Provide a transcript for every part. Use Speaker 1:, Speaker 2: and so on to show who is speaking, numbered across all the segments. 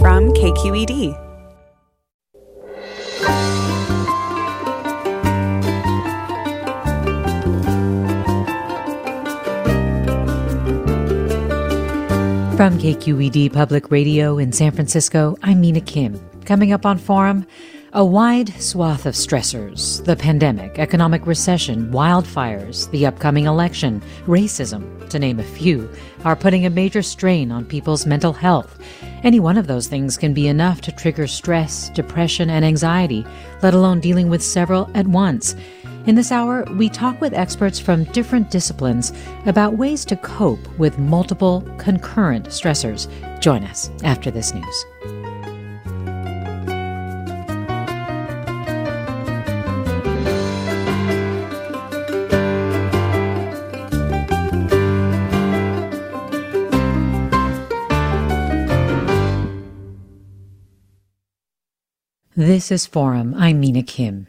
Speaker 1: from KQED.
Speaker 2: From KQED Public Radio in San Francisco, I'm Mina Kim. Coming up on Forum, a wide swath of stressors the pandemic, economic recession, wildfires, the upcoming election, racism, to name a few, are putting a major strain on people's mental health. Any one of those things can be enough to trigger stress, depression, and anxiety, let alone dealing with several at once. In this hour, we talk with experts from different disciplines about ways to cope with multiple concurrent stressors. Join us after this news. This is Forum. I'm Mina Kim.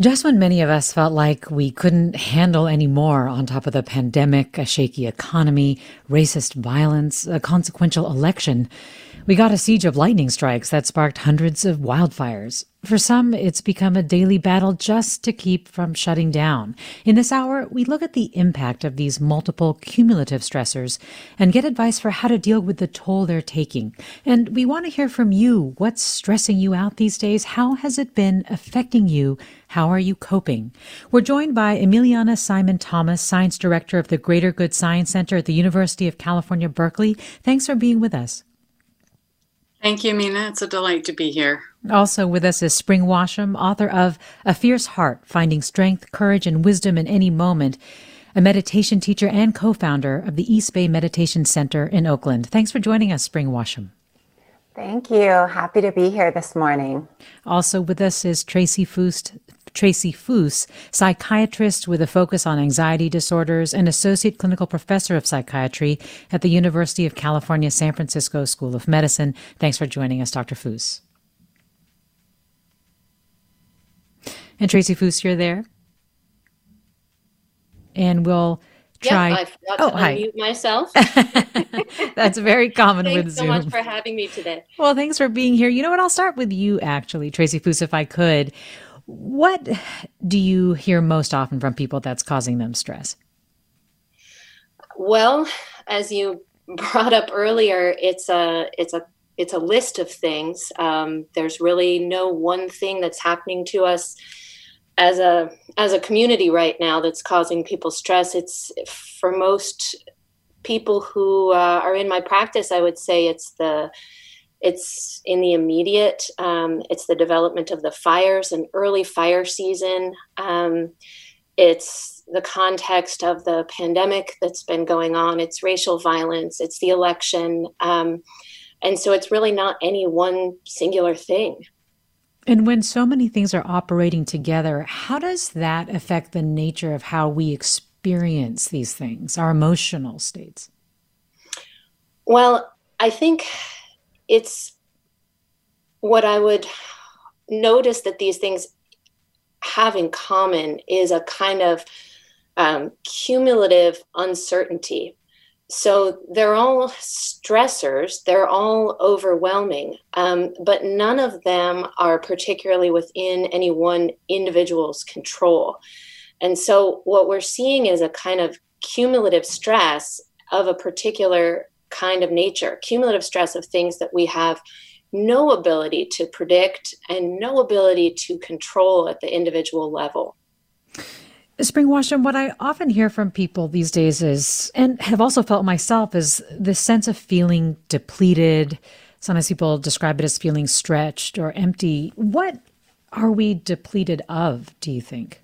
Speaker 2: Just when many of us felt like we couldn't handle any more on top of the pandemic, a shaky economy, racist violence, a consequential election, we got a siege of lightning strikes that sparked hundreds of wildfires. For some, it's become a daily battle just to keep from shutting down. In this hour, we look at the impact of these multiple cumulative stressors and get advice for how to deal with the toll they're taking. And we want to hear from you. What's stressing you out these days? How has it been affecting you? How are you coping? We're joined by Emiliana Simon Thomas, Science Director of the Greater Good Science Center at the University of California, Berkeley. Thanks for being with us.
Speaker 3: Thank you, Mina. It's a delight to be here.
Speaker 2: Also with us is Spring Washam, author of A Fierce Heart Finding Strength, Courage, and Wisdom in Any Moment, a meditation teacher and co founder of the East Bay Meditation Center in Oakland. Thanks for joining us, Spring Washam.
Speaker 4: Thank you. Happy to be here this morning.
Speaker 2: Also with us is Tracy Foose, Tracy Foose, psychiatrist with a focus on anxiety disorders and associate clinical professor of psychiatry at the University of California, San Francisco School of Medicine. Thanks for joining us, Dr. Foose. And Tracy Foose, you're there? And we'll try.
Speaker 5: Yep, I forgot oh, to hi. unmute myself.
Speaker 2: That's very common
Speaker 5: thanks
Speaker 2: with
Speaker 5: so
Speaker 2: Zoom.
Speaker 5: much for having me today.
Speaker 2: Well, thanks for being here. You know what? I'll start with you, actually, Tracy Foose, if I could. What do you hear most often from people that's causing them stress?
Speaker 5: Well, as you brought up earlier, it's a it's a it's a list of things. Um, there's really no one thing that's happening to us as a as a community right now that's causing people stress it's for most people who uh, are in my practice i would say it's the it's in the immediate um, it's the development of the fires and early fire season. Um, it's the context of the pandemic that's been going on. It's racial violence. It's the election. Um, and so it's really not any one singular thing.
Speaker 2: And when so many things are operating together, how does that affect the nature of how we experience these things, our emotional states?
Speaker 5: Well, I think it's what I would notice that these things have in common is a kind of um, cumulative uncertainty so they're all stressors, they're all overwhelming, um, but none of them are particularly within any one individual's control. And so what we're seeing is a kind of cumulative stress of a particular kind of nature, cumulative stress of things that we have no ability to predict and no ability to control at the individual level.
Speaker 2: Spring Washam, what I often hear from people these days is, and have also felt myself, is this sense of feeling depleted. Sometimes people describe it as feeling stretched or empty. What are we depleted of, do you think?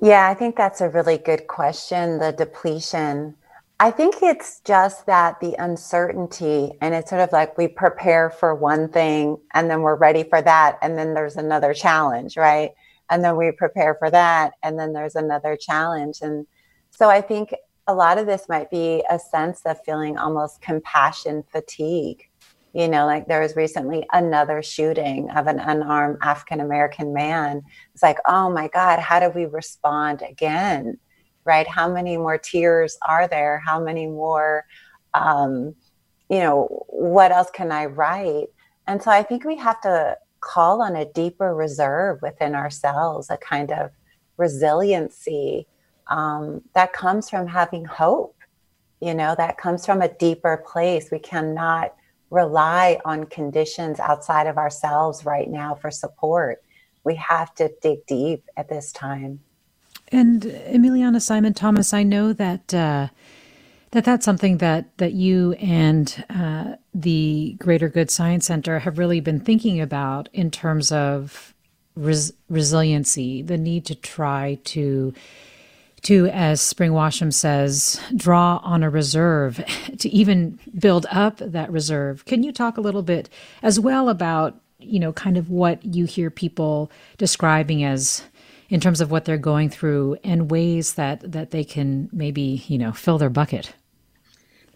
Speaker 4: Yeah, I think that's a really good question. The depletion. I think it's just that the uncertainty, and it's sort of like we prepare for one thing and then we're ready for that, and then there's another challenge, right? and then we prepare for that and then there's another challenge. And so i think a lot of this might be a sense of feeling almost compassion fatigue. You know like there was recently another shooting of an unarmed african american man. It's like oh my god how do we respond again right how many more tears are there how many more um, you know, what else can I write? And so I think we have to call on a deeper reserve within ourselves, a kind of resiliency um, that comes from having hope. You know, that comes from a deeper place. We cannot rely on conditions outside of ourselves right now for support. We have to dig deep at this time.
Speaker 2: And Emiliana Simon Thomas, I know that uh, that that's something that that you and uh, the Greater Good Science Center have really been thinking about in terms of res- resiliency, the need to try to to, as Spring Washam says, draw on a reserve to even build up that reserve. Can you talk a little bit as well about, you know, kind of what you hear people describing as in terms of what they're going through and ways that that they can maybe, you know, fill their bucket?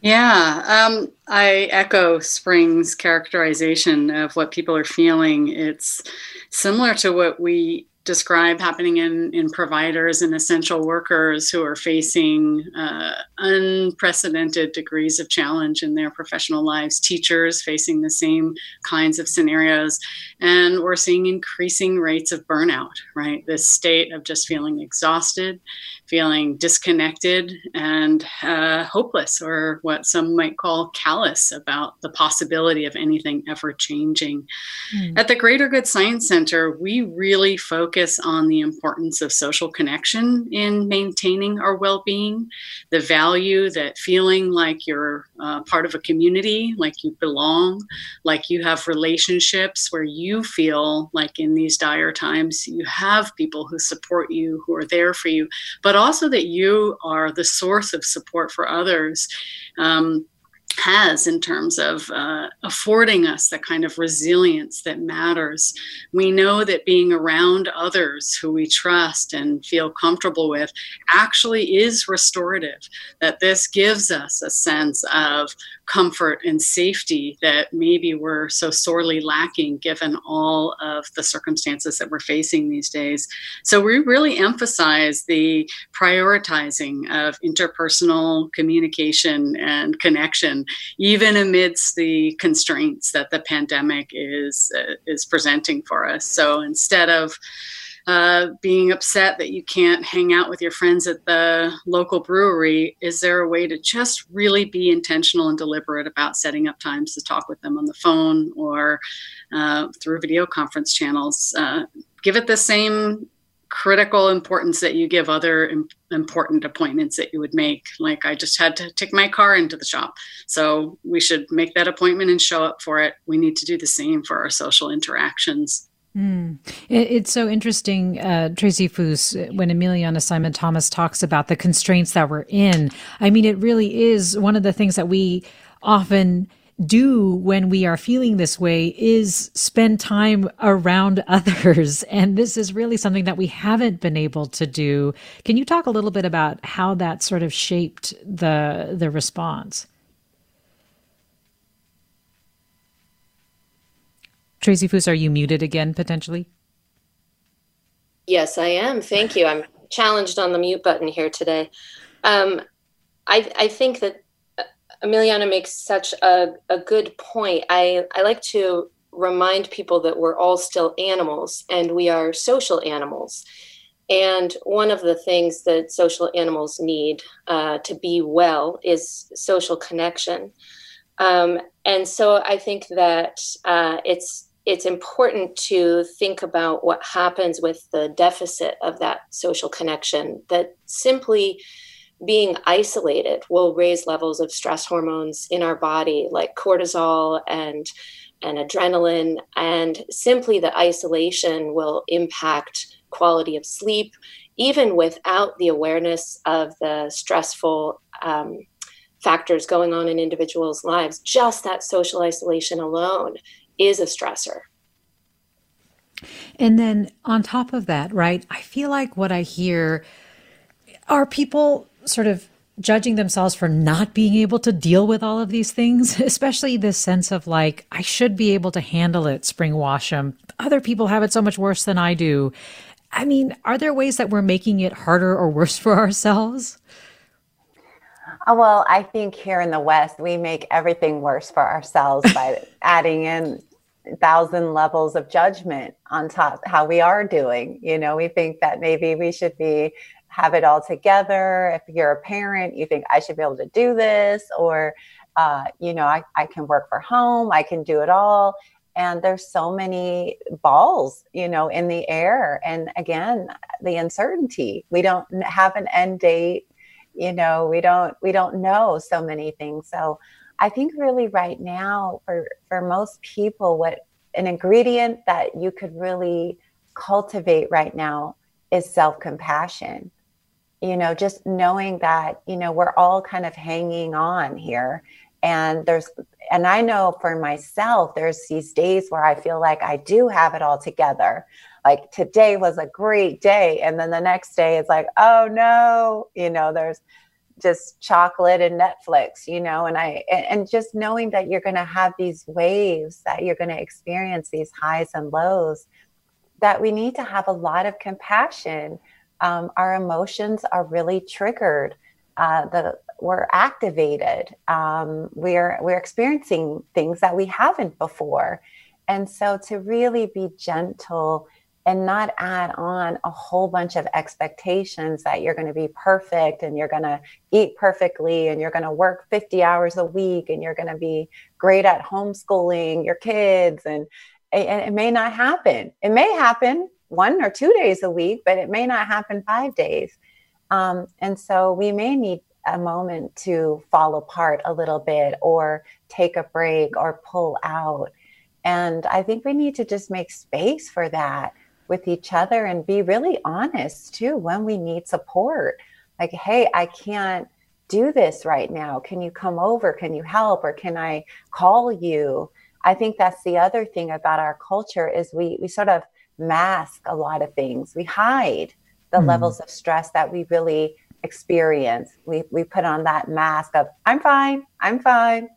Speaker 3: Yeah, um, I echo Spring's characterization of what people are feeling. It's similar to what we describe happening in, in providers and essential workers who are facing uh, unprecedented degrees of challenge in their professional lives, teachers facing the same kinds of scenarios. And we're seeing increasing rates of burnout, right? This state of just feeling exhausted feeling disconnected and uh, hopeless, or what some might call callous about the possibility of anything ever changing. Mm. At the Greater Good Science Center, we really focus on the importance of social connection in maintaining our well being, the value that feeling like you're uh, part of a community, like you belong, like you have relationships where you feel like in these dire times you have people who support you, who are there for you, but but also that you are the source of support for others. Um, has in terms of uh, affording us the kind of resilience that matters. We know that being around others who we trust and feel comfortable with actually is restorative, that this gives us a sense of comfort and safety that maybe we're so sorely lacking given all of the circumstances that we're facing these days. So we really emphasize the prioritizing of interpersonal communication and connection even amidst the constraints that the pandemic is uh, is presenting for us. So instead of uh, being upset that you can't hang out with your friends at the local brewery, is there a way to just really be intentional and deliberate about setting up times to talk with them on the phone or uh, through video conference channels? Uh, give it the same critical importance that you give other Im- important appointments that you would make. Like I just had to take my car into the shop. So we should make that appointment and show up for it. We need to do the same for our social interactions.
Speaker 2: Mm. It, it's so interesting, uh, Tracy Foose, when Emiliana Simon Thomas talks about the constraints that we're in. I mean, it really is one of the things that we often do when we are feeling this way is spend time around others. And this is really something that we haven't been able to do. Can you talk a little bit about how that sort of shaped the the response? Tracy Foose, are you muted again potentially?
Speaker 5: Yes, I am. Thank you. I'm challenged on the mute button here today. Um, I, I think that Emiliana makes such a, a good point. I, I like to remind people that we're all still animals and we are social animals. And one of the things that social animals need uh, to be well is social connection. Um, and so I think that uh, it's it's important to think about what happens with the deficit of that social connection. That simply being isolated will raise levels of stress hormones in our body like cortisol and and adrenaline and simply the isolation will impact quality of sleep even without the awareness of the stressful um, factors going on in individuals lives just that social isolation alone is a stressor
Speaker 2: and then on top of that right i feel like what i hear are people sort of judging themselves for not being able to deal with all of these things, especially this sense of like, I should be able to handle it, Spring Washam. Other people have it so much worse than I do. I mean, are there ways that we're making it harder or worse for ourselves?
Speaker 4: Oh, well, I think here in the West, we make everything worse for ourselves by adding in thousand levels of judgment on top how we are doing. You know, we think that maybe we should be have it all together. If you're a parent, you think I should be able to do this, or uh, you know, I, I can work for home, I can do it all. And there's so many balls, you know, in the air. And again, the uncertainty. We don't have an end date you know we don't we don't know so many things so i think really right now for for most people what an ingredient that you could really cultivate right now is self-compassion. You know just knowing that you know we're all kind of hanging on here and there's and i know for myself there's these days where i feel like i do have it all together. Like today was a great day and then the next day it's like oh no. You know there's just chocolate and netflix you know and i and just knowing that you're going to have these waves that you're going to experience these highs and lows that we need to have a lot of compassion. Um, our emotions are really triggered uh, the we're activated. Um, we're we're experiencing things that we haven't before. And so to really be gentle and not add on a whole bunch of expectations that you're going to be perfect and you're going to eat perfectly and you're going to work 50 hours a week and you're going to be great at homeschooling your kids and, and it may not happen. It may happen one or two days a week but it may not happen five days. Um, and so we may need a moment to fall apart a little bit or take a break or pull out. And i think we need to just make space for that with each other and be really honest too when we need support. Like, hey, I can't do this right now. Can you come over? Can you help? Or can I call you? I think that's the other thing about our culture is we we sort of mask a lot of things. We hide the mm. levels of stress that we really experience. We we put on that mask of I'm fine, I'm fine,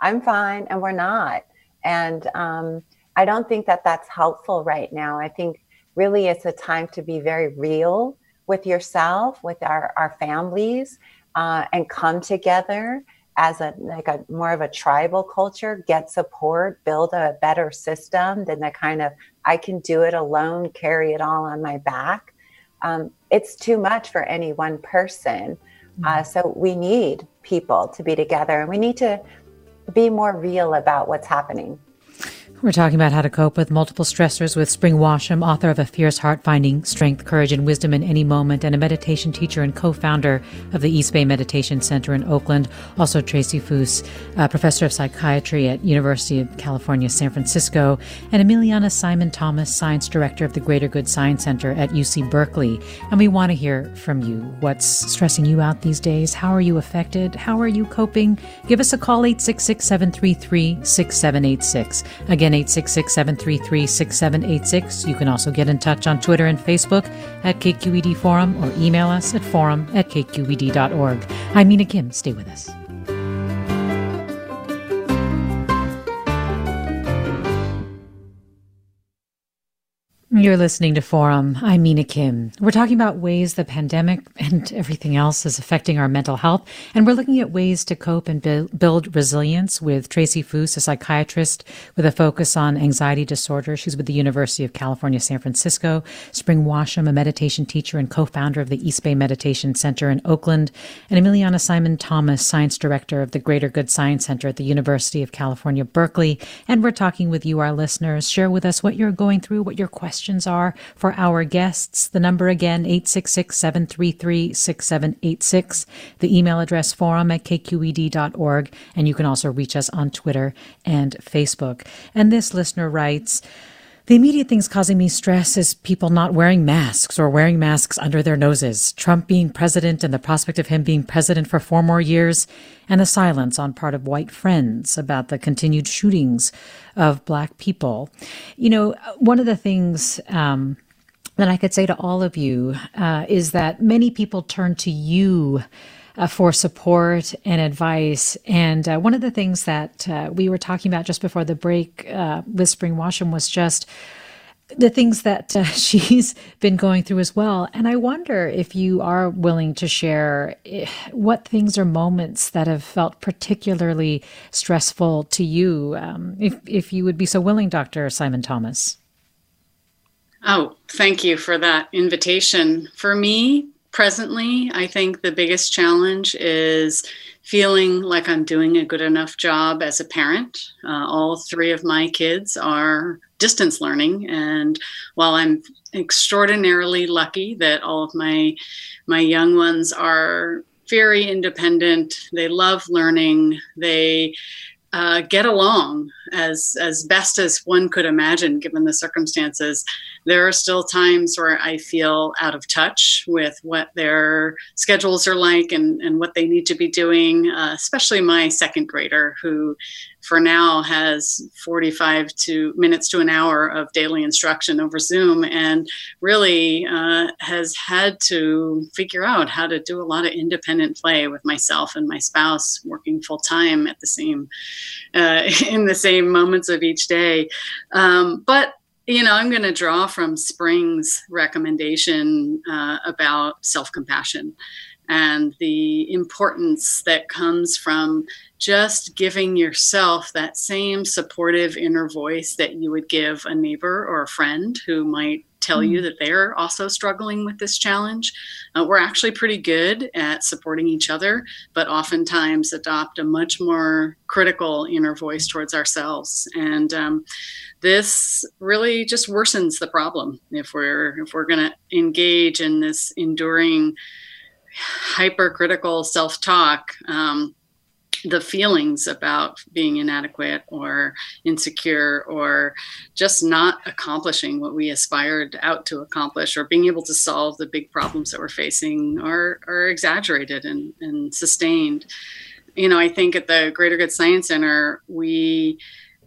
Speaker 4: I'm fine, and we're not. And um, I don't think that that's helpful right now. I think really it's a time to be very real with yourself, with our, our families, uh, and come together as a like a more of a tribal culture, get support, build a better system than the kind of I can do it alone, carry it all on my back. Um, it's too much for any one person. Mm-hmm. Uh, so we need people to be together, and we need to be more real about what's happening.
Speaker 2: We're talking about how to cope with multiple stressors with Spring Washam, author of A Fierce Heart Finding Strength, Courage, and Wisdom in Any Moment, and a meditation teacher and co founder of the East Bay Meditation Center in Oakland. Also, Tracy Foose, professor of psychiatry at University of California, San Francisco, and Emiliana Simon Thomas, science director of the Greater Good Science Center at UC Berkeley. And we want to hear from you. What's stressing you out these days? How are you affected? How are you coping? Give us a call, 866 733 6786. Again, Again, 866 733 6786. You can also get in touch on Twitter and Facebook at KQED Forum or email us at forum at kqed.org. I'm Mina Kim. Stay with us. You're listening to Forum. I'm Mina Kim. We're talking about ways the pandemic and everything else is affecting our mental health, and we're looking at ways to cope and build resilience with Tracy Foose, a psychiatrist with a focus on anxiety disorder. She's with the University of California, San Francisco. Spring Washam, a meditation teacher and co-founder of the East Bay Meditation Center in Oakland, and Emiliana Simon Thomas, science director of the Greater Good Science Center at the University of California, Berkeley. And we're talking with you, our listeners. Share with us what you're going through, what your questions questions are for our guests. The number again, 866-733-6786. The email address forum at kqed.org. And you can also reach us on Twitter and Facebook. And this listener writes, the immediate things causing me stress is people not wearing masks or wearing masks under their noses, Trump being president and the prospect of him being president for four more years, and the silence on part of white friends about the continued shootings of black people. You know, one of the things um, that I could say to all of you uh, is that many people turn to you uh, for support and advice. And uh, one of the things that uh, we were talking about just before the break uh, with Spring Washam was just the things that uh, she's been going through as well. And I wonder if you are willing to share eh, what things or moments that have felt particularly stressful to you, um, if, if you would be so willing, Dr. Simon Thomas.
Speaker 3: Oh, thank you for that invitation. For me, presently, I think the biggest challenge is feeling like I'm doing a good enough job as a parent. Uh, all three of my kids are distance learning, and while I'm extraordinarily lucky that all of my my young ones are very independent, they love learning, they uh, get along as as best as one could imagine given the circumstances there are still times where i feel out of touch with what their schedules are like and, and what they need to be doing uh, especially my second grader who for now has 45 to minutes to an hour of daily instruction over zoom and really uh, has had to figure out how to do a lot of independent play with myself and my spouse working full time at the same uh, in the same moments of each day. Um, but you know, I'm going to draw from Spring's recommendation uh, about self compassion and the importance that comes from just giving yourself that same supportive inner voice that you would give a neighbor or a friend who might tell you that they're also struggling with this challenge. Uh, we're actually pretty good at supporting each other, but oftentimes adopt a much more critical inner voice towards ourselves. And um, this really just worsens the problem if we're if we're going to engage in this enduring hypercritical self-talk. Um, the feelings about being inadequate or insecure or just not accomplishing what we aspired out to accomplish or being able to solve the big problems that we're facing are, are exaggerated and, and sustained. You know, I think at the Greater Good Science Center, we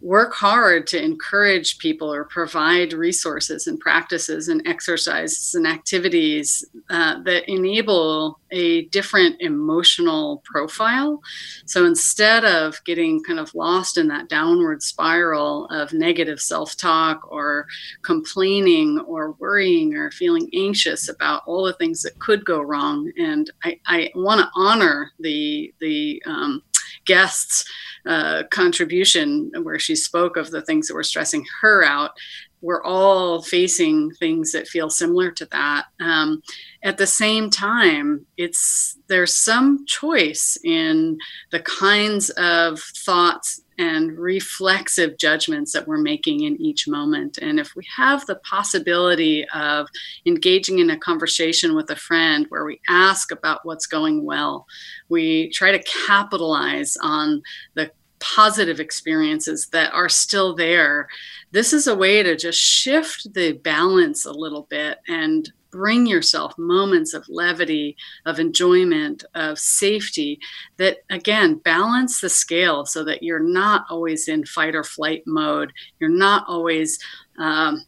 Speaker 3: work hard to encourage people or provide resources and practices and exercises and activities uh, that enable a different emotional profile. So instead of getting kind of lost in that downward spiral of negative self talk or complaining or worrying or feeling anxious about all the things that could go wrong, and I, I want to honor the, the, um, guests' uh, contribution, where she spoke of the things that were stressing her out. We're all facing things that feel similar to that. Um, at the same time, it's there's some choice in the kinds of thoughts and reflexive judgments that we're making in each moment. And if we have the possibility of engaging in a conversation with a friend where we ask about what's going well, we try to capitalize on the positive experiences that are still there. This is a way to just shift the balance a little bit and bring yourself moments of levity, of enjoyment, of safety that, again, balance the scale so that you're not always in fight or flight mode. You're not always. Um,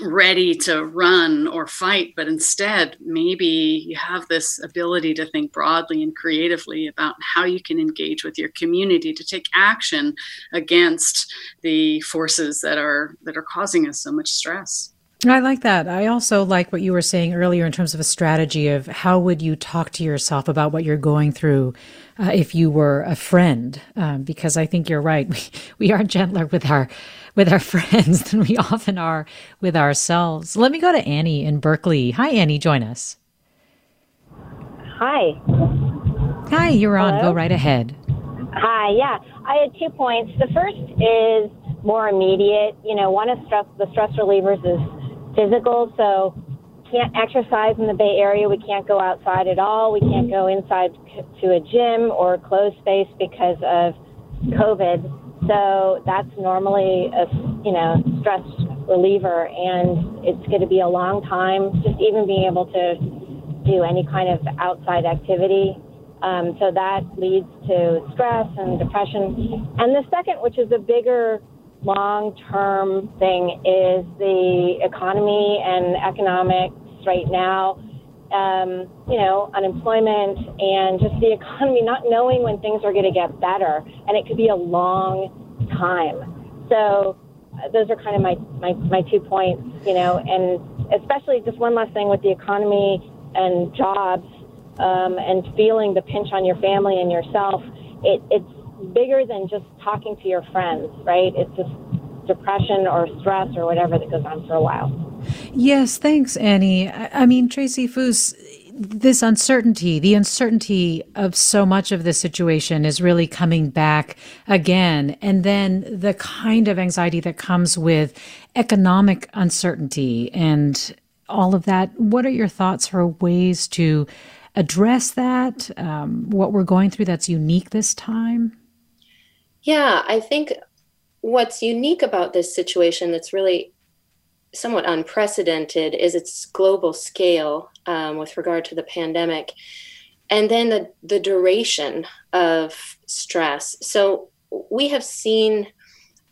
Speaker 3: ready to run or fight, but instead, maybe you have this ability to think broadly and creatively about how you can engage with your community to take action against the forces that are that are causing us so much stress.
Speaker 2: I like that. I also like what you were saying earlier in terms of a strategy of how would you talk to yourself about what you're going through uh, if you were a friend, um, because I think you're right. We, we are gentler with our with our friends than we often are with ourselves. Let me go to Annie in Berkeley. Hi, Annie. Join us.
Speaker 1: Hi.
Speaker 2: Hi. You're on. Hello? Go right ahead.
Speaker 1: Hi. Yeah, I had two points. The first is more immediate. You know, one of stress the stress relievers is physical. So can't exercise in the Bay Area. We can't go outside at all. We can't go inside to a gym or a closed space because of COVID. So that's normally a you know stress reliever, and it's going to be a long time just even being able to do any kind of outside activity. Um, so that leads to stress and depression. And the second, which is a bigger long term thing is the economy and economics right now. Um, you know, unemployment and just the economy not knowing when things are going to get better, and it could be a long time. So, those are kind of my, my, my two points, you know, and especially just one last thing with the economy and jobs um, and feeling the pinch on your family and yourself. It, it's bigger than just talking to your friends, right? It's just depression or stress or whatever that goes on for a while.
Speaker 2: Yes, thanks, Annie. I, mean, Tracy Foose, this uncertainty, the uncertainty of so much of this situation is really coming back again. And then the kind of anxiety that comes with economic uncertainty and all of that. What are your thoughts for ways to address that? Um, what we're going through that's unique this time?
Speaker 5: Yeah, I think what's unique about this situation that's really somewhat unprecedented is its global scale um, with regard to the pandemic and then the, the duration of stress. So we have seen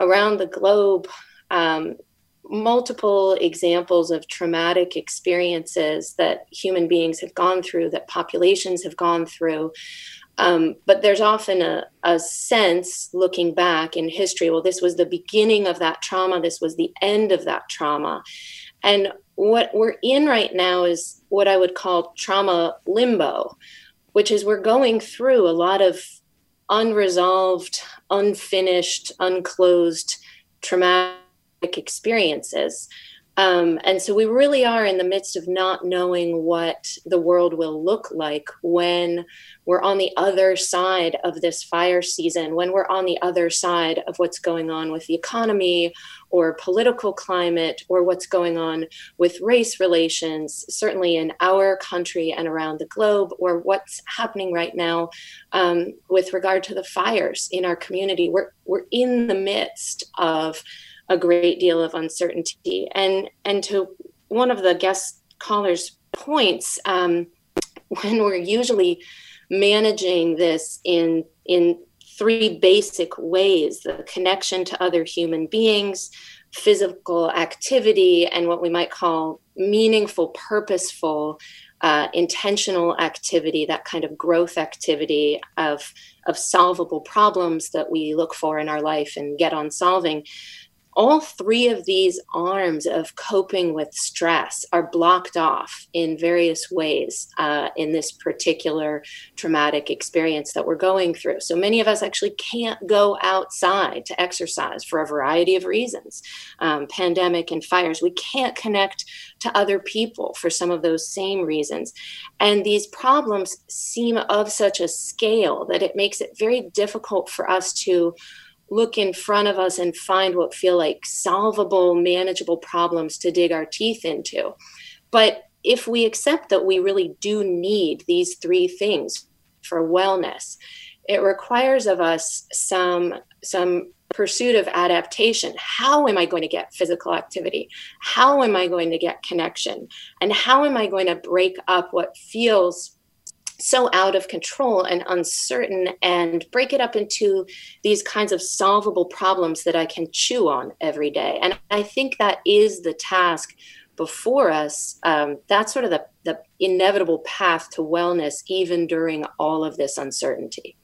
Speaker 5: around the globe um, multiple examples of traumatic experiences that human beings have gone through that populations have gone through um, but there's often a, a sense looking back in history well, this was the beginning of that trauma, this was the end of that trauma. And what we're in right now is what I would call trauma limbo, which is we're going through a lot of unresolved, unfinished, unclosed traumatic experiences. Um, and so we really are in the midst of not knowing what the world will look like when we're on the other side of this fire season, when we're on the other side of what's going on with the economy or political climate or what's going on with race relations, certainly in our country and around the globe, or what's happening right now um, with regard to the fires in our community. We're, we're in the midst of a great deal of uncertainty. And and to one of the guest callers' points, um, when we're usually managing this in in three basic ways: the connection to other human beings, physical activity, and what we might call meaningful, purposeful. Uh, intentional activity, that kind of growth activity of of solvable problems that we look for in our life and get on solving all three of these arms of coping with stress are blocked off in various ways uh, in this particular traumatic experience that we're going through. So many of us actually can't go outside to exercise for a variety of reasons um, pandemic and fires. We can't connect to other people for some of those same reasons. And these problems seem of such a scale that it makes it very difficult for us to look in front of us and find what feel like solvable, manageable problems to dig our teeth into. But if we accept that we really do need these three things for wellness, it requires of us some some pursuit of adaptation. How am I going to get physical activity? How am I going to get connection? And how am I going to break up what feels so out of control and uncertain and break it up into these kinds of solvable problems that I can chew on every day. And I think that is the task before us. Um, that's sort of the, the inevitable path to wellness, even during all of this uncertainty.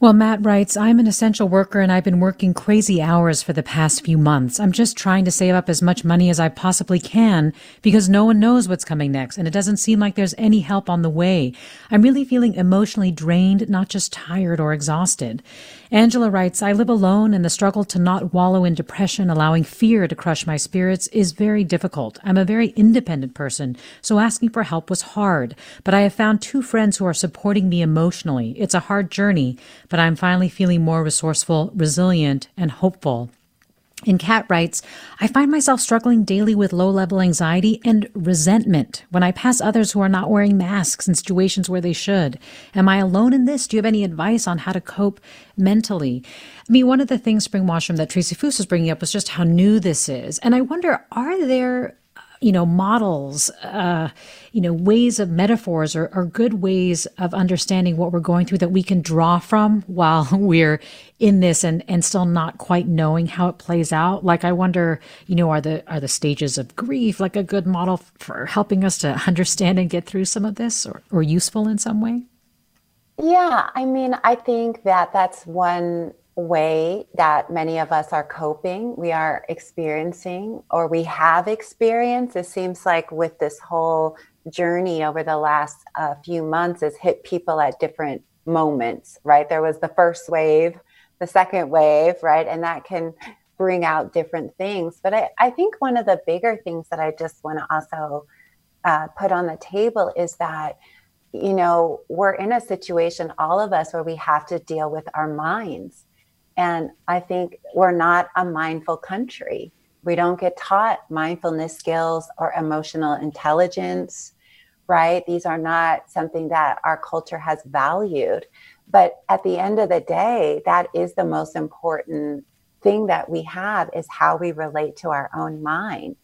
Speaker 2: Well, Matt writes, I'm an essential worker and I've been working crazy hours for the past few months. I'm just trying to save up as much money as I possibly can because no one knows what's coming next and it doesn't seem like there's any help on the way. I'm really feeling emotionally drained, not just tired or exhausted. Angela writes, I live alone and the struggle to not wallow in depression, allowing fear to crush my spirits is very difficult. I'm a very independent person, so asking for help was hard, but I have found two friends who are supporting me emotionally. It's a hard journey, but I'm finally feeling more resourceful, resilient, and hopeful. And Kat writes, I find myself struggling daily with low level anxiety and resentment when I pass others who are not wearing masks in situations where they should. Am I alone in this? Do you have any advice on how to cope mentally? I mean, one of the things, Spring Washam, that Tracy Foose was bringing up was just how new this is. And I wonder, are there you know, models, uh, you know, ways of metaphors are, are good ways of understanding what we're going through that we can draw from while we're in this and, and still not quite knowing how it plays out. Like, I wonder, you know, are the, are the stages of grief like a good model for helping us to understand and get through some of this or, or useful in some way?
Speaker 4: Yeah. I mean, I think that that's one way that many of us are coping, we are experiencing, or we have experienced. It seems like with this whole journey over the last uh, few months, has hit people at different moments, right? There was the first wave, the second wave, right? And that can bring out different things. But I, I think one of the bigger things that I just want to also uh, put on the table is that you know, we're in a situation, all of us, where we have to deal with our minds. And I think we're not a mindful country. We don't get taught mindfulness skills or emotional intelligence, right? These are not something that our culture has valued. But at the end of the day, that is the most important thing that we have is how we relate to our own mind.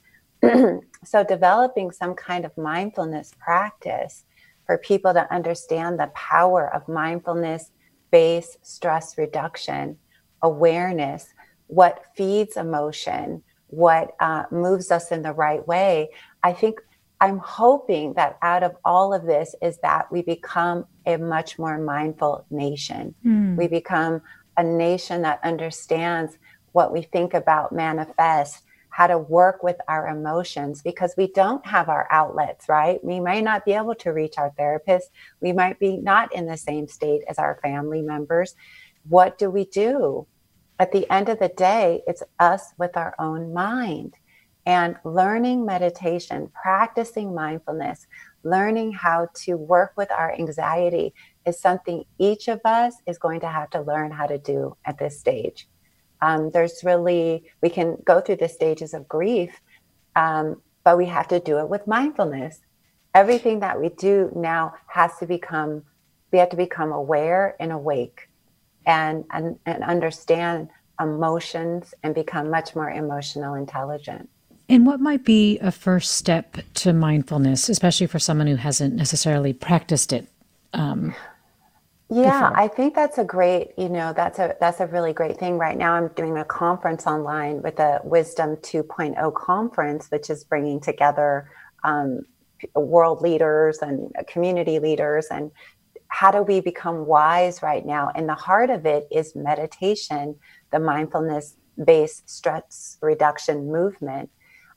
Speaker 4: so developing some kind of mindfulness practice for people to understand the power of mindfulness based stress reduction, awareness, what feeds emotion, what uh, moves us in the right way. I think I'm hoping that out of all of this is that we become a much more mindful nation. Mm. We become a nation that understands what we think about manifest how to work with our emotions because we don't have our outlets, right? We may not be able to reach our therapist. We might be not in the same state as our family members. What do we do? At the end of the day, it's us with our own mind. And learning meditation, practicing mindfulness, learning how to work with our anxiety is something each of us is going to have to learn how to do at this stage. Um, there's really, we can go through the stages of grief, um, but we have to do it with mindfulness. Everything that we do now has to become, we have to become aware and awake and, and, and understand emotions and become much more emotional intelligent.
Speaker 2: And what might be a first step to mindfulness, especially for someone who hasn't necessarily practiced it um,
Speaker 4: yeah, before. I think that's a great, you know, that's a that's a really great thing. Right now I'm doing a conference online with a Wisdom 2.0 conference, which is bringing together um, world leaders and community leaders and how do we become wise right now? And the heart of it is meditation, the mindfulness based stress reduction movement.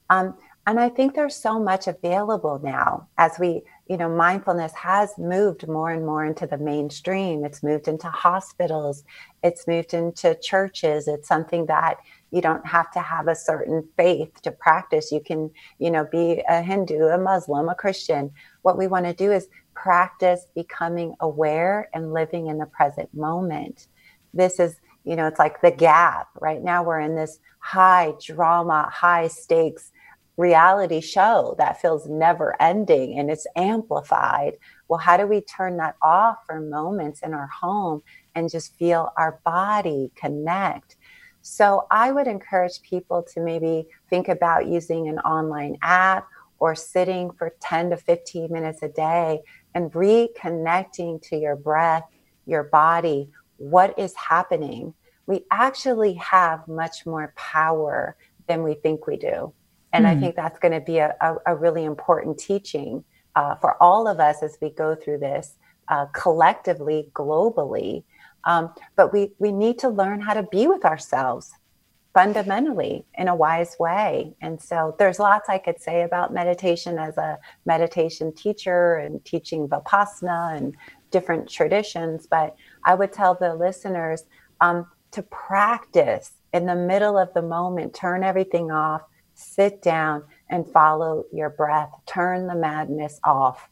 Speaker 4: Um, and I think there's so much available now as we you know, mindfulness has moved more and more into the mainstream. It's moved into hospitals, it's moved into churches. It's something that you don't have to have a certain faith to practice. You can, you know, be a Hindu, a Muslim, a Christian. What we want to do is practice becoming aware and living in the present moment. This is, you know, it's like the gap. Right now, we're in this high drama, high stakes reality show that feels never ending and it's amplified. Well, how do we turn that off for moments in our home and just feel our body connect? So, I would encourage people to maybe think about using an online app or sitting for 10 to 15 minutes a day and reconnecting to your breath, your body, what is happening. We actually have much more power than we think we do. And mm. I hmm. think that's going to be a, a, a, really important teaching uh, for all of us as we go through this uh, collectively, globally. Um, but we, we need to learn how to be with ourselves fundamentally in a wise way. And so there's lots I could say about meditation as a meditation teacher and teaching Vipassana and different traditions. But I would tell the listeners um, to practice in the middle of the moment, turn everything off sit down and follow your breath. Turn the madness off.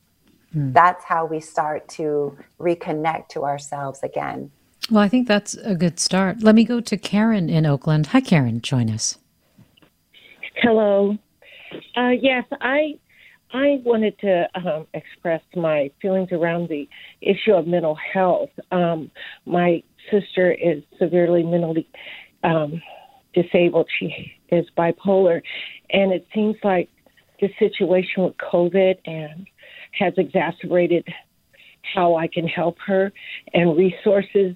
Speaker 4: Hmm. That's how we start to reconnect to ourselves again.
Speaker 2: Well, I think that's a good start. Let me go to Karen in Oakland. Hi, Karen. Join us.
Speaker 6: Hello. Uh, yes, I I wanted to um, express my feelings around the issue of mental health. Um, my sister is severely mentally um, disabled. She is bipolar, and it seems like the situation with COVID and has exacerbated how I can help her and resources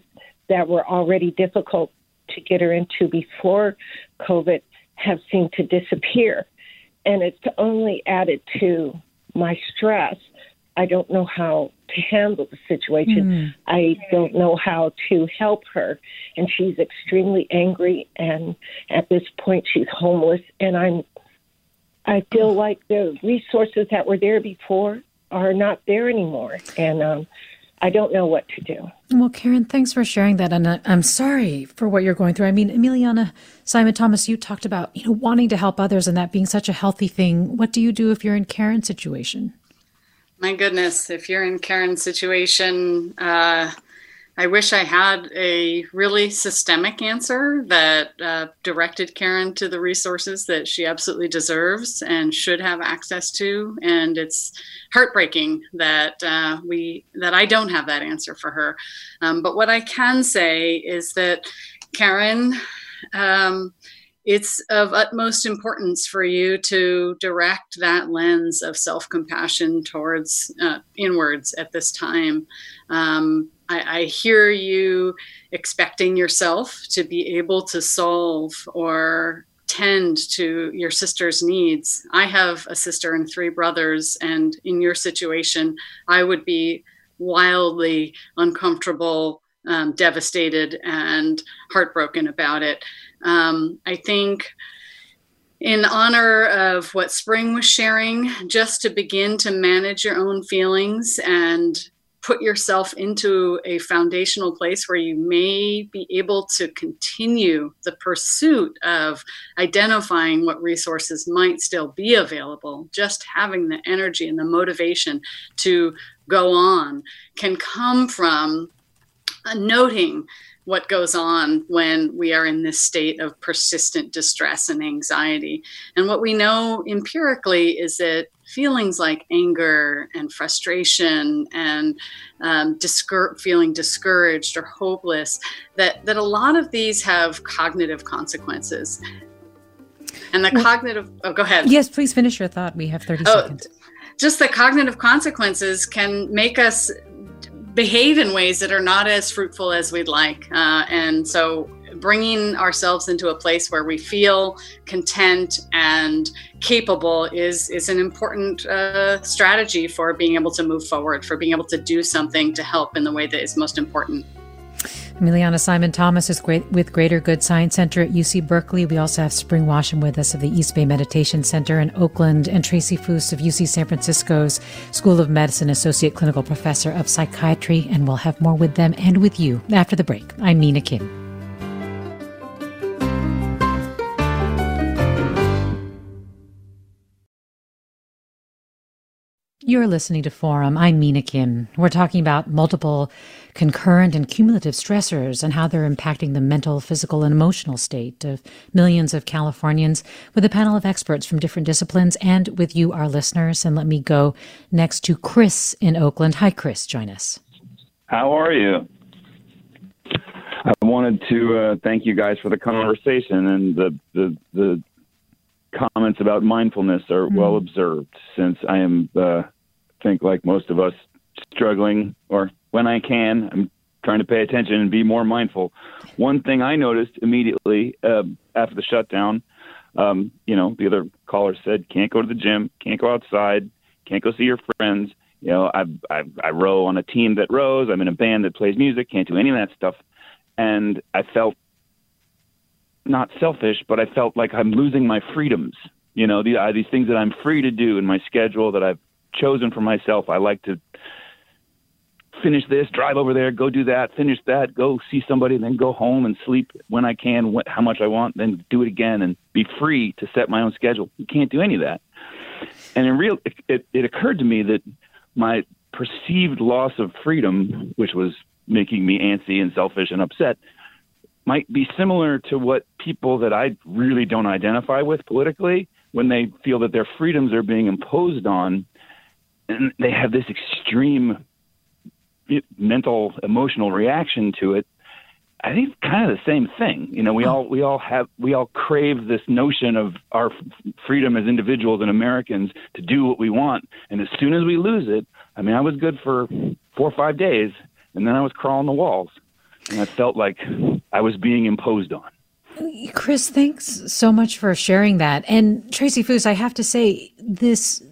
Speaker 6: that were already difficult to get her into before COVID have seemed to disappear. And it's only added to my stress. I don't know how to handle the situation. Mm. I don't know how to help her. And she's extremely angry and at this point she's homeless and I'm I feel like the resources that were there before are not there anymore. And um I don't know what to do.
Speaker 2: Well, Karen, thanks for sharing that, and I'm sorry for what you're going through. I mean, Emiliana Simon Thomas, you talked about you know wanting to help others and that being such a healthy thing. What do you do if you're in Karen's situation?
Speaker 3: My goodness, if you're in Karen's situation, uh, I wish I had a really systemic answer that uh, directed Karen to the resources that she absolutely deserves and should have access to. And it's heartbreaking that uh, we that I don't have that answer for her. Um, but what I can say is that Karen. Um, it's of utmost importance for you to direct that lens of self compassion towards uh, inwards at this time. Um, I, I, hear you expecting yourself to be able to solve or tend to your sister's needs. I have a sister and three brothers, and in your situation, I would be wildly uncomfortable, um, devastated, and heartbroken about it. Um, I think in honor of what Spring was sharing, just to begin to manage your own feelings and put yourself into a foundational place where you may be able to continue the pursuit of identifying what resources might still be available, just having the energy and the motivation to go on can come from noting what goes on when we are in this state of persistent distress and anxiety. And what we know empirically is that feelings like anger and frustration and um, discour- feeling discouraged or hopeless, that, that a lot of these have cognitive consequences. And the well, cognitive, oh, go ahead.
Speaker 2: Yes, please finish your thought. We have 30 oh, seconds.
Speaker 3: Just the cognitive consequences can make us behave in ways that are not as fruitful as we'd like. Uh, and so bringing ourselves into a place where we feel content and capable is is an important uh, strategy for being able to move forward, for being able to do something to help in the way that is most important.
Speaker 2: Emiliana Simon Thomas is great with Greater Good Science Center at UC Berkeley. We also have Spring Washam with us of the East Bay Meditation Center in Oakland, and Tracy Foose of UC San Francisco's School of Medicine, Associate Clinical Professor of Psychiatry. And we'll have more with them and with you after the break. I'm Mina Kim. You're listening to Forum. I'm Mina Kim. We're talking about multiple concurrent and cumulative stressors and how they're impacting the mental, physical, and emotional state of millions of Californians with a panel of experts from different disciplines and with you, our listeners. And let me go next to Chris in Oakland. Hi, Chris. Join us.
Speaker 7: How are you? I wanted to uh, thank you guys for the conversation and the, the, the comments about mindfulness are mm-hmm. well observed since I am uh, think, like most of us, struggling, or when I can, I'm trying to pay attention and be more mindful. One thing I noticed immediately uh, after the shutdown, um, you know, the other caller said, can't go to the gym, can't go outside, can't go see your friends. You know, I, I, I row on a team that rows. I'm in a band that plays music. Can't do any of that stuff. And I felt not selfish, but I felt like I'm losing my freedoms. You know, the, uh, these things that I'm free to do in my schedule that I've chosen for myself. I like to finish this, drive over there, go do that, finish that, go see somebody, then go home and sleep when I can, what, how much I want, then do it again and be free to set my own schedule. You can't do any of that. And in real, it, it, it occurred to me that my perceived loss of freedom, which was making me antsy and selfish and upset, might be similar to what people that I really don't identify with politically when they feel that their freedoms are being imposed on and they have this extreme mental emotional reaction to it. I think it's kind of the same thing. You know we all we all have we all crave this notion of our freedom as individuals and americans to do what we want. And as soon as we lose it i mean i was good for four or five days and then i was crawling the walls. And i felt like i was being imposed on.
Speaker 2: Chris, thanks so much for sharing that. And Tracy Foose, I have to say, this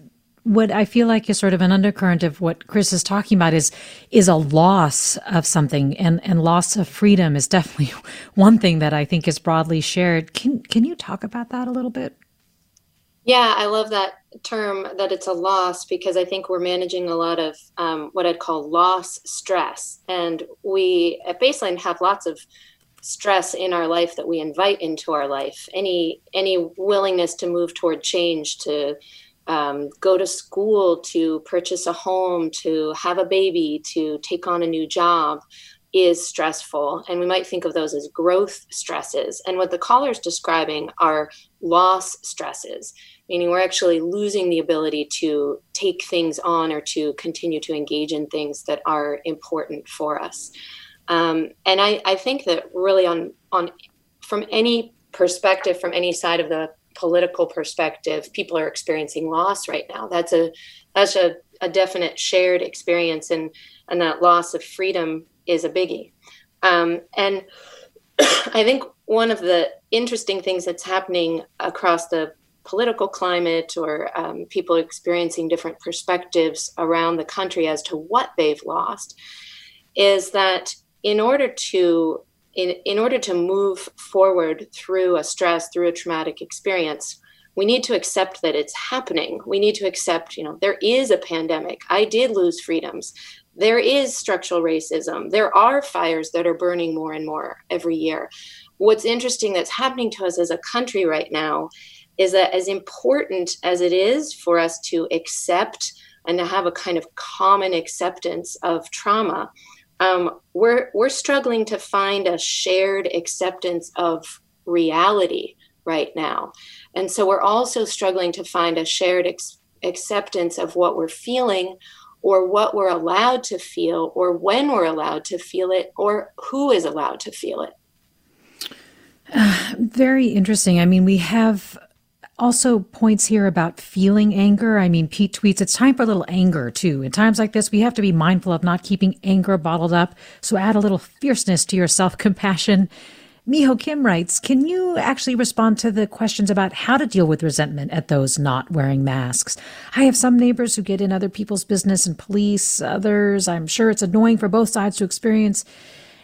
Speaker 2: what I feel like is sort of an undercurrent of what Chris is talking about is is a loss of something, and and loss of freedom is definitely one thing that I think is broadly shared. Can can you talk about that a little bit?
Speaker 5: Yeah, I love that term that it's a loss because I think we're managing a lot of um, what I'd call loss stress, and we at baseline have lots of stress in our life that we invite into our life any any willingness to move toward change to um, go to school to purchase a home to have a baby to take on a new job is stressful. And we might think of those as growth stresses. And what the caller is describing are loss stresses meaning we're actually losing the ability to take things on or to continue to engage in things that are important for us. Um, and I, I think that really on on from any perspective, from any side of the political perspective, people are experiencing loss right now. That's a that's a, a definite shared experience, and and that loss of freedom is a biggie. Um, and I think one of the interesting things that's happening across the political climate or um, people experiencing different perspectives around the country as to what they've lost is that in order to in, in order to move forward through a stress through a traumatic experience we need to accept that it's happening. We need to accept you know there is a pandemic. I did lose freedoms. There is structural racism. There are fires that are burning more and more every year. What's interesting that's happening to us as a country right now is that as important as it is for us to accept and to have a kind of common acceptance of trauma um, we're we're struggling to find a shared acceptance of reality right now, and so we're also struggling to find a shared ex- acceptance of what we're feeling, or what we're allowed to feel, or when we're allowed to feel it, or who is allowed to feel it.
Speaker 2: Uh, very interesting. I mean, we have also points here about feeling anger. I mean, Pete tweets, it's time for a little anger too. In times like this, we have to be mindful of not keeping anger bottled up. So add a little fierceness to your self compassion. Miho Kim writes, can you actually respond to the questions about how to deal with resentment at those not wearing masks? I have some neighbors who get in other people's business and police others. I'm sure it's annoying for both sides to experience.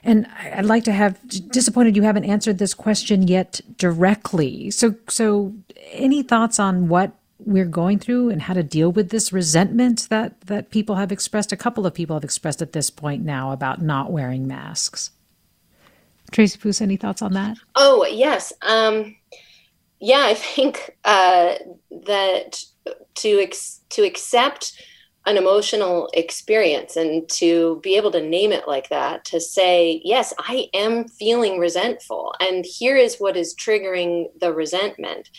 Speaker 2: And I'd like to have disappointed you haven't answered this question yet directly. So, so any thoughts on what we're going through and how to deal with this resentment that that people have expressed? A couple of people have expressed at this point now about not wearing masks. Tracy Foose, any thoughts on that?
Speaker 5: Oh yes, um, yeah. I think uh, that to ex- to accept an emotional experience. And to be able to name it like that to say yes i am feeling resentful and here is what is triggering the resentment.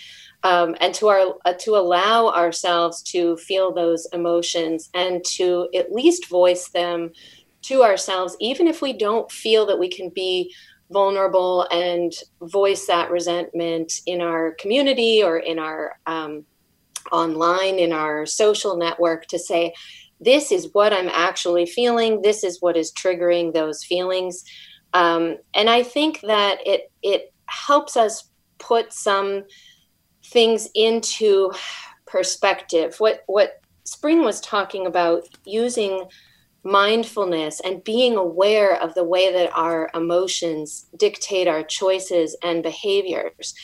Speaker 5: Um, and to our uh, to allow ourselves to feel those emotions and to at least voice them to ourselves even if we don't feel that we can be vulnerable and voice that resentment in our community or in our um, online in our social network to say, this is what I'm actually feeling. This is what is triggering those feelings. Um, and I think that it it helps us put some things into perspective. What what Spring was talking about using mindfulness and being aware of the way that our emotions dictate our choices and behaviors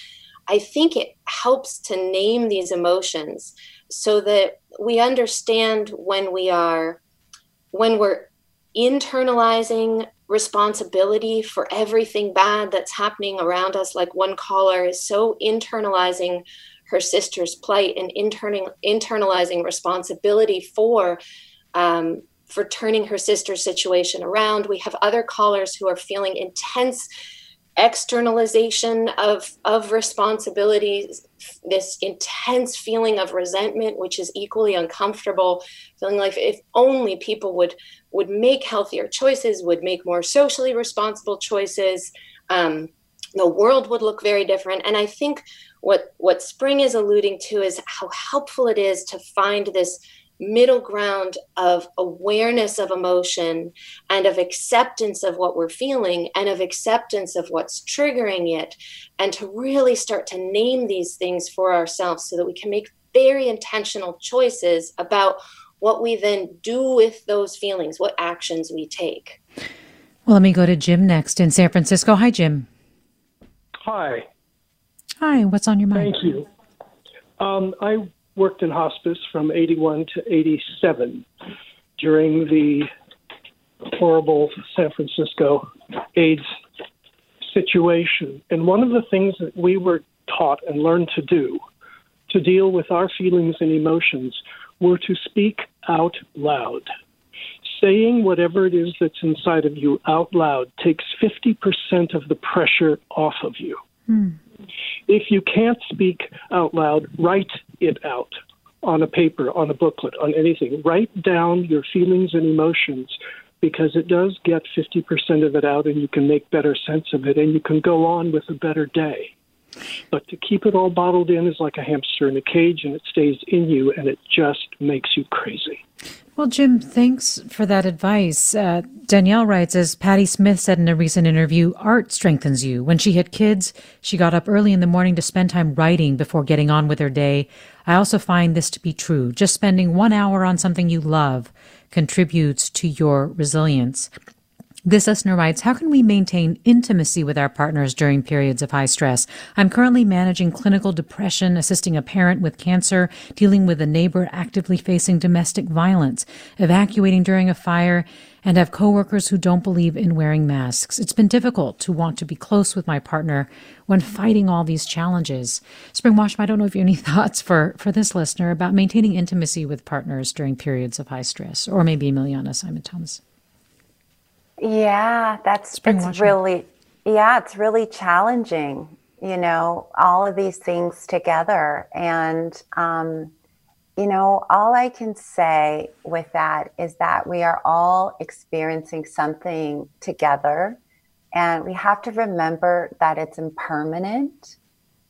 Speaker 5: I think it helps to name these emotions so that we understand when we are when we're internalizing responsibility for everything bad that's happening around us like one caller is so internalizing her sister's plight and interning, internalizing responsibility for um, for turning her sister's situation around. We have other callers who are feeling intense externalization of of responsibilities this intense feeling of resentment which is equally uncomfortable feeling like if only people would would make healthier choices would make more socially responsible choices um, the world would look very different. And i think what what spring is alluding to is how helpful it is to find this middle ground of awareness of emotion and of acceptance of what we're feeling and of acceptance of what's triggering it and to really start to name these things for ourselves so that we can make very intentional choices about what we then do with those feelings, what actions we take.
Speaker 2: Well, let me go to Jim next in San Francisco. Hi, Jim.
Speaker 8: Hi.
Speaker 2: Hi, what's on your mind?
Speaker 8: Thank you. Um, I worked in hospice from 81 to 87 during the horrible San Francisco AIDS situation. And one of the things that we were taught and learned to do to deal with our feelings and emotions were to speak out loud. Saying whatever it is that's inside of you out loud takes 50% of the pressure off of you. Hmm. If you can't speak out loud, write it out on a paper, on a booklet, on anything. Write down your feelings and emotions because it does get 50% of it out and you can make better sense of it and you can go on with a better day. But to keep it all bottled in is like a hamster in a cage and it stays in you and it just makes you crazy.
Speaker 2: Well, Jim, thanks for that advice. Uh, Danielle writes, as Patti Smith said in a recent interview, art strengthens you. When she had kids, she got up early in the morning to spend time writing before getting on with her day. I also find this to be true. Just spending one hour on something you love contributes to your resilience. This listener writes, How can we maintain intimacy with our partners during periods of high stress? I'm currently managing clinical depression, assisting a parent with cancer, dealing with a neighbor actively facing domestic violence, evacuating during a fire, and have coworkers who don't believe in wearing masks. It's been difficult to want to be close with my partner when fighting all these challenges. Spring Washam, I don't know if you have any thoughts for, for this listener about maintaining intimacy with partners during periods of high stress, or maybe Emiliana Simon Thomas.
Speaker 4: Yeah, that's it's really yeah, it's really challenging, you know, all of these things together. And um, you know, all I can say with that is that we are all experiencing something together. And we have to remember that it's impermanent,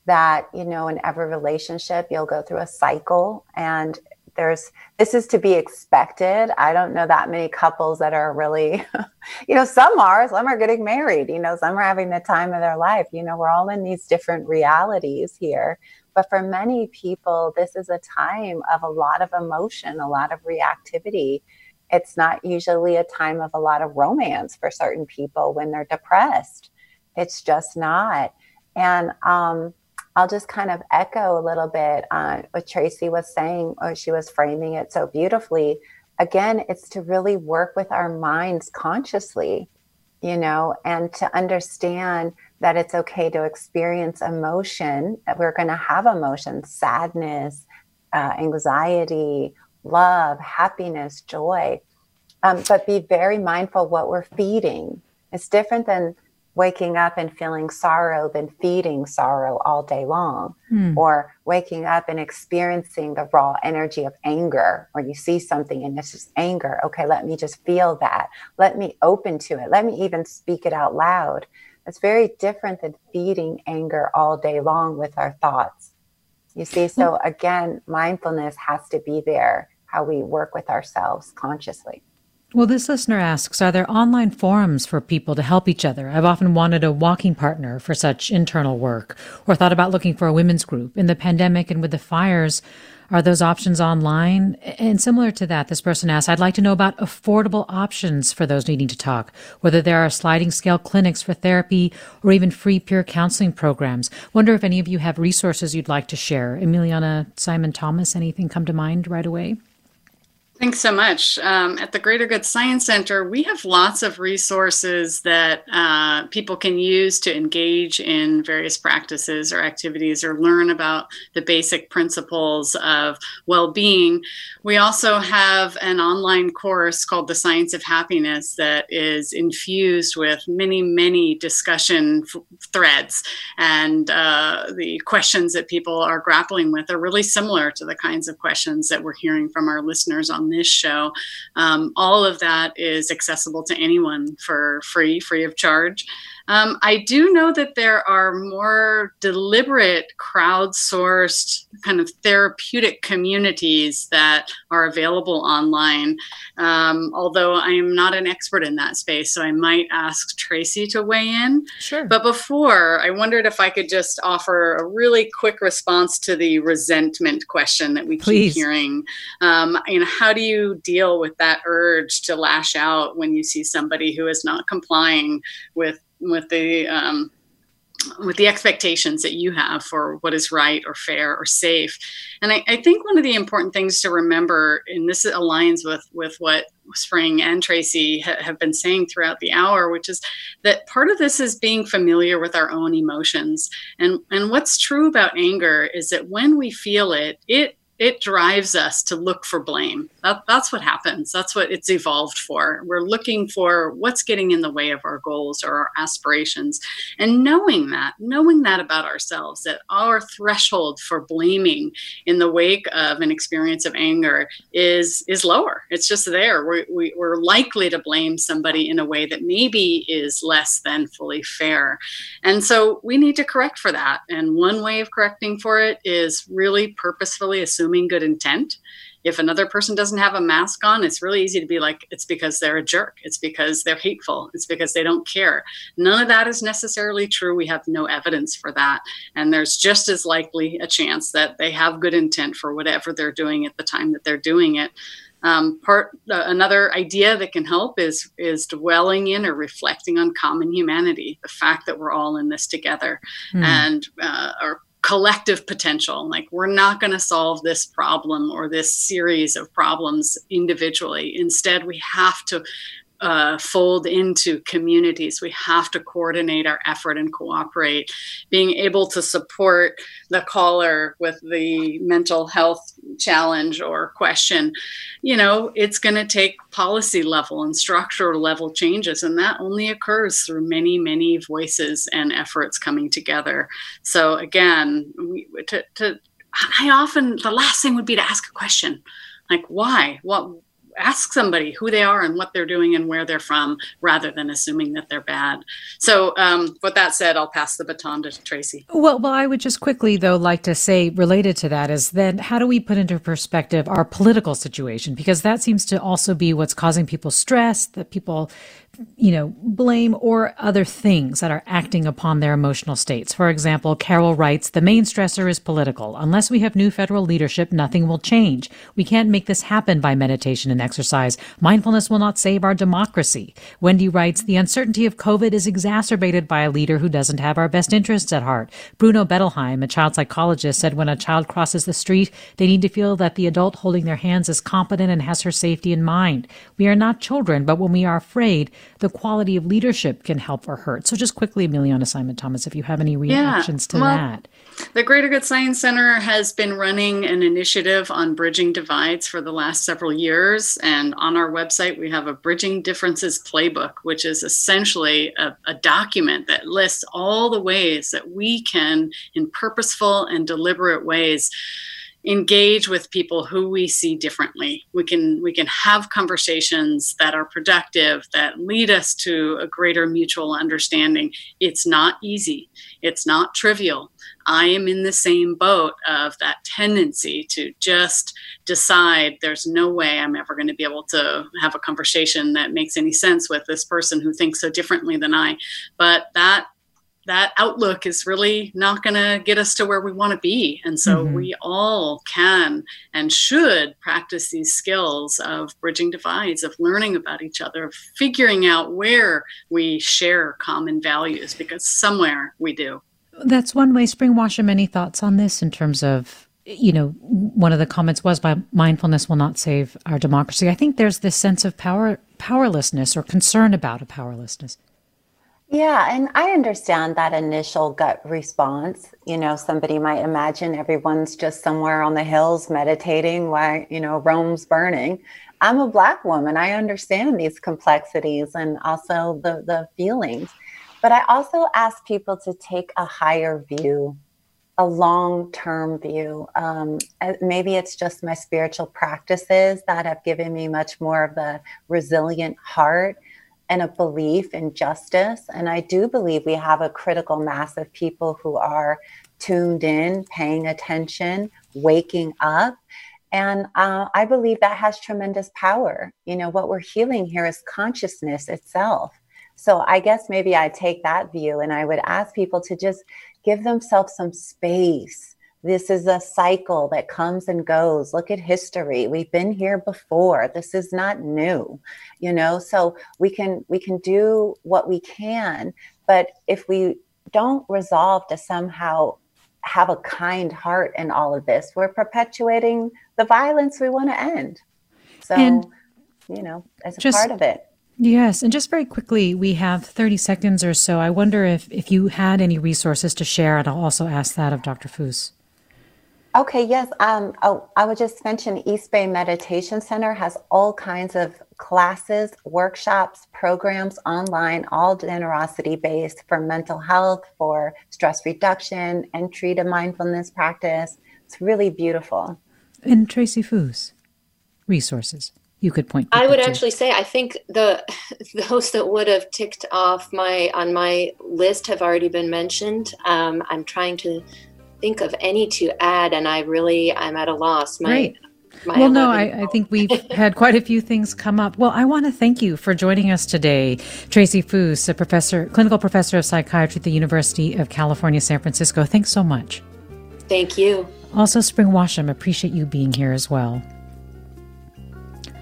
Speaker 4: that, you know, in every relationship, you'll go through a cycle and there's this is to be expected. I don't know that many couples that are really, you know, some are, some are getting married, you know, some are having the time of their life. You know, we're all in these different realities here. But for many people, this is a time of a lot of emotion, a lot of reactivity. It's not usually a time of a lot of romance for certain people when they're depressed. It's just not. And um, I'll just kind of echo a little bit on what Tracy was saying, or she was framing it so beautifully. Again, it's to really work with our minds consciously, you know, and to understand that it's okay to experience emotion. That we're going to have emotions, sadness, uh, anxiety, love, happiness, joy. Um, but be very mindful what we're feeding. It's different than waking up and feeling sorrow than feeding sorrow all day long, hmm. or waking up and experiencing the raw energy of anger, or you see something and it's just anger. Okay, let me just feel that. Let me open to it. Let me even speak it out loud. It's very different than feeding anger all day long with our thoughts. You see, so hmm. again, mindfulness has to be there, how we work with ourselves consciously.
Speaker 2: Well, this listener asks Are there online forums for people to help each other? I've often wanted a walking partner for such internal work, or thought about looking for a women's group. In the pandemic and with the fires, are those options online? And similar to that, this person asks I'd like to know about affordable options for those needing to talk, whether there are sliding scale clinics for therapy or even free peer counseling programs. Wonder if any of you have resources you'd like to share. Emiliana Simon Thomas, anything come to mind right away?
Speaker 3: Thanks so much. Um, at the Greater Good Science Center, we have lots of resources that uh, people can use to engage in various practices or activities or learn about the basic principles of well being. We also have an online course called The Science of Happiness that is infused with many, many discussion f- threads. And uh, the questions that people are grappling with are really similar to the kinds of questions that we're hearing from our listeners on this show. Um, all of that is accessible to anyone for free, free of charge. Um, I do know that there are more deliberate, crowdsourced, kind of therapeutic communities that are available online. Um, although I am not an expert in that space, so I might ask Tracy to weigh in.
Speaker 2: Sure.
Speaker 3: But before, I wondered if I could just offer a really quick response to the resentment question that we keep hearing. Um, you know, how do you deal with that urge to lash out when you see somebody who is not complying with with the um, with the expectations that you have for what is right or fair or safe. And I, I, think one of the important things to remember, and this aligns with with what Spring and Tracy ha- have been saying throughout the hour, which is that part of this is being familiar with our own emotions. And and what's true about anger is that when we feel it, it it drives us to look for blame. That, that's what happens. That's what it's evolved for. We're looking for what's getting in the way of our goals or our aspirations. And knowing that, knowing that about ourselves, that our threshold for blaming in the wake of an experience of anger is, is lower. It's just there. We're, we, we're likely to blame somebody in a way that maybe is less than fully fair. And so we need to correct for that. And one way of correcting for it is really purposefully assuming assuming good intent. If another person doesn't have a mask on, it's really easy to be like, it's because they're a jerk. It's because they're hateful. It's because they don't care. None of that is necessarily true. We have no evidence for that. And there's just as likely a chance that they have good intent for whatever they're doing at the time that they're doing it. Um, part uh, another idea that can help is is dwelling in or reflecting on common humanity, the fact that we're all in this together, mm. and uh, or collective potential. Like, we're not going to solve this problem or this series of problems individually. Instead, we have to uh, fold into communities. We have to coordinate our effort and cooperate. Being able to support the caller with the mental health challenge or question, you know, it's going to take policy level and structural level changes. And that only occurs through many, many voices and efforts coming together. So, again, we, to, to I often, the last thing would be to ask a question like why what ask somebody who they are and what they're doing and where they're from rather than assuming that they're bad. So, um, with that said, I'll pass the baton to Tracy.
Speaker 2: Well, well, I would just quickly, though, like to say related to that is then how do we put into perspective our political situation? Because that seems to also be what's causing people stress, that people you know, blame or other things that are acting upon their emotional states. For example, Carol writes, the main stressor is political. Unless we have new federal leadership, nothing will change. We can't make this happen by meditation and exercise. Mindfulness will not save our democracy. Wendy writes, the uncertainty of COVID is exacerbated by a leader who doesn't have our best interests at heart. Bruno Bettelheim, a child psychologist, said when a child crosses the street, they need to feel that the adult holding their hands is competent and has her safety in mind. We are not children, but when we are afraid, the quality of leadership can help or hurt. So, just quickly, Emiliana Simon Thomas, if you have any reactions yeah, to well, that.
Speaker 3: The Greater Good Science Center has been running an initiative on bridging divides for the last several years. And on our website, we have a Bridging Differences Playbook, which is essentially a, a document that lists all the ways that we can, in purposeful and deliberate ways, engage with people who we see differently. We can we can have conversations that are productive that lead us to a greater mutual understanding. It's not easy. It's not trivial. I am in the same boat of that tendency to just decide there's no way i'm ever going to be able to have a conversation that makes any sense with this person who thinks so differently than i. But that that outlook is really not going to get us to where we want to be. And so mm-hmm. we all can and should practice these skills of bridging divides, of learning about each other, of figuring out where we share common values, because somewhere we do.
Speaker 2: That's one way. Spring Washam, any thoughts on this in terms of, you know, one of the comments was by mindfulness will not save our democracy. I think there's this sense of power powerlessness or concern about a powerlessness.
Speaker 4: Yeah, and I understand that initial gut response. You know, somebody might imagine everyone's just somewhere on the hills meditating while, you know, Rome's burning. I'm a Black woman. I understand these complexities and also the, the feelings. But I also ask people to take a higher view, a long term view. Um, maybe it's just my spiritual practices that have given me much more of the resilient heart and a belief in justice. And I do believe we have a critical mass of people who are tuned in, paying attention, waking up. And uh, I believe that has tremendous power. You know, what we're healing here is consciousness itself. So I guess maybe I take that view and I would ask people to just give themselves some space. This is a cycle that comes and goes. Look at history. We've been here before. This is not new, you know. So we can we can do what we can, but if we don't resolve to somehow have a kind heart in all of this, we're perpetuating the violence we want to end. So, and you know, as a just, part of it.
Speaker 2: Yes, and just very quickly, we have 30 seconds or so. I wonder if, if you had any resources to share, and I'll also ask that of Dr. Foose.
Speaker 4: Okay, yes. Um, oh, I would just mention East Bay Meditation Center has all kinds of classes, workshops, programs online, all generosity based for mental health, for stress reduction, entry to mindfulness practice. It's really beautiful.
Speaker 2: And Tracy Foose, resources you could point
Speaker 5: i would to. actually say i think the those that would have ticked off my on my list have already been mentioned um, i'm trying to think of any to add and i really i'm at a loss
Speaker 2: my, Great. My well, no, I, I, think we've had quite a few things come up. Well, I want to thank you for joining us today, Tracy Foose, a professor, clinical professor of psychiatry at the University of California, San Francisco. Thanks so much.
Speaker 5: Thank you.
Speaker 2: Also, Spring Washam, appreciate you being here as well.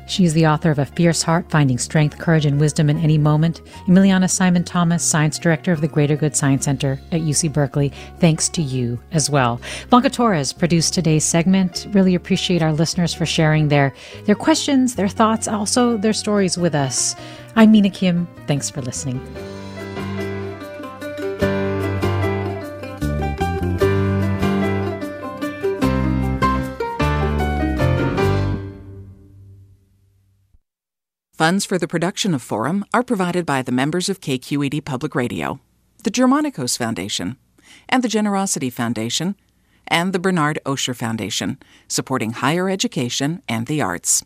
Speaker 2: She is the author of A Fierce Heart Finding Strength, Courage, and Wisdom in Any Moment. Emiliana Simon Thomas, Science Director of the Greater Good Science Center at UC Berkeley. Thanks to you as well. Blanca Torres produced today's segment. Really appreciate our listeners for sharing their, their questions, their thoughts, also their stories with us. I'm Mina Kim. Thanks for listening.
Speaker 9: Funds for the production of Forum are provided by the members of KQED Public Radio, the Germanacos Foundation, and the Generosity Foundation, and the Bernard Osher Foundation, supporting higher education and the arts.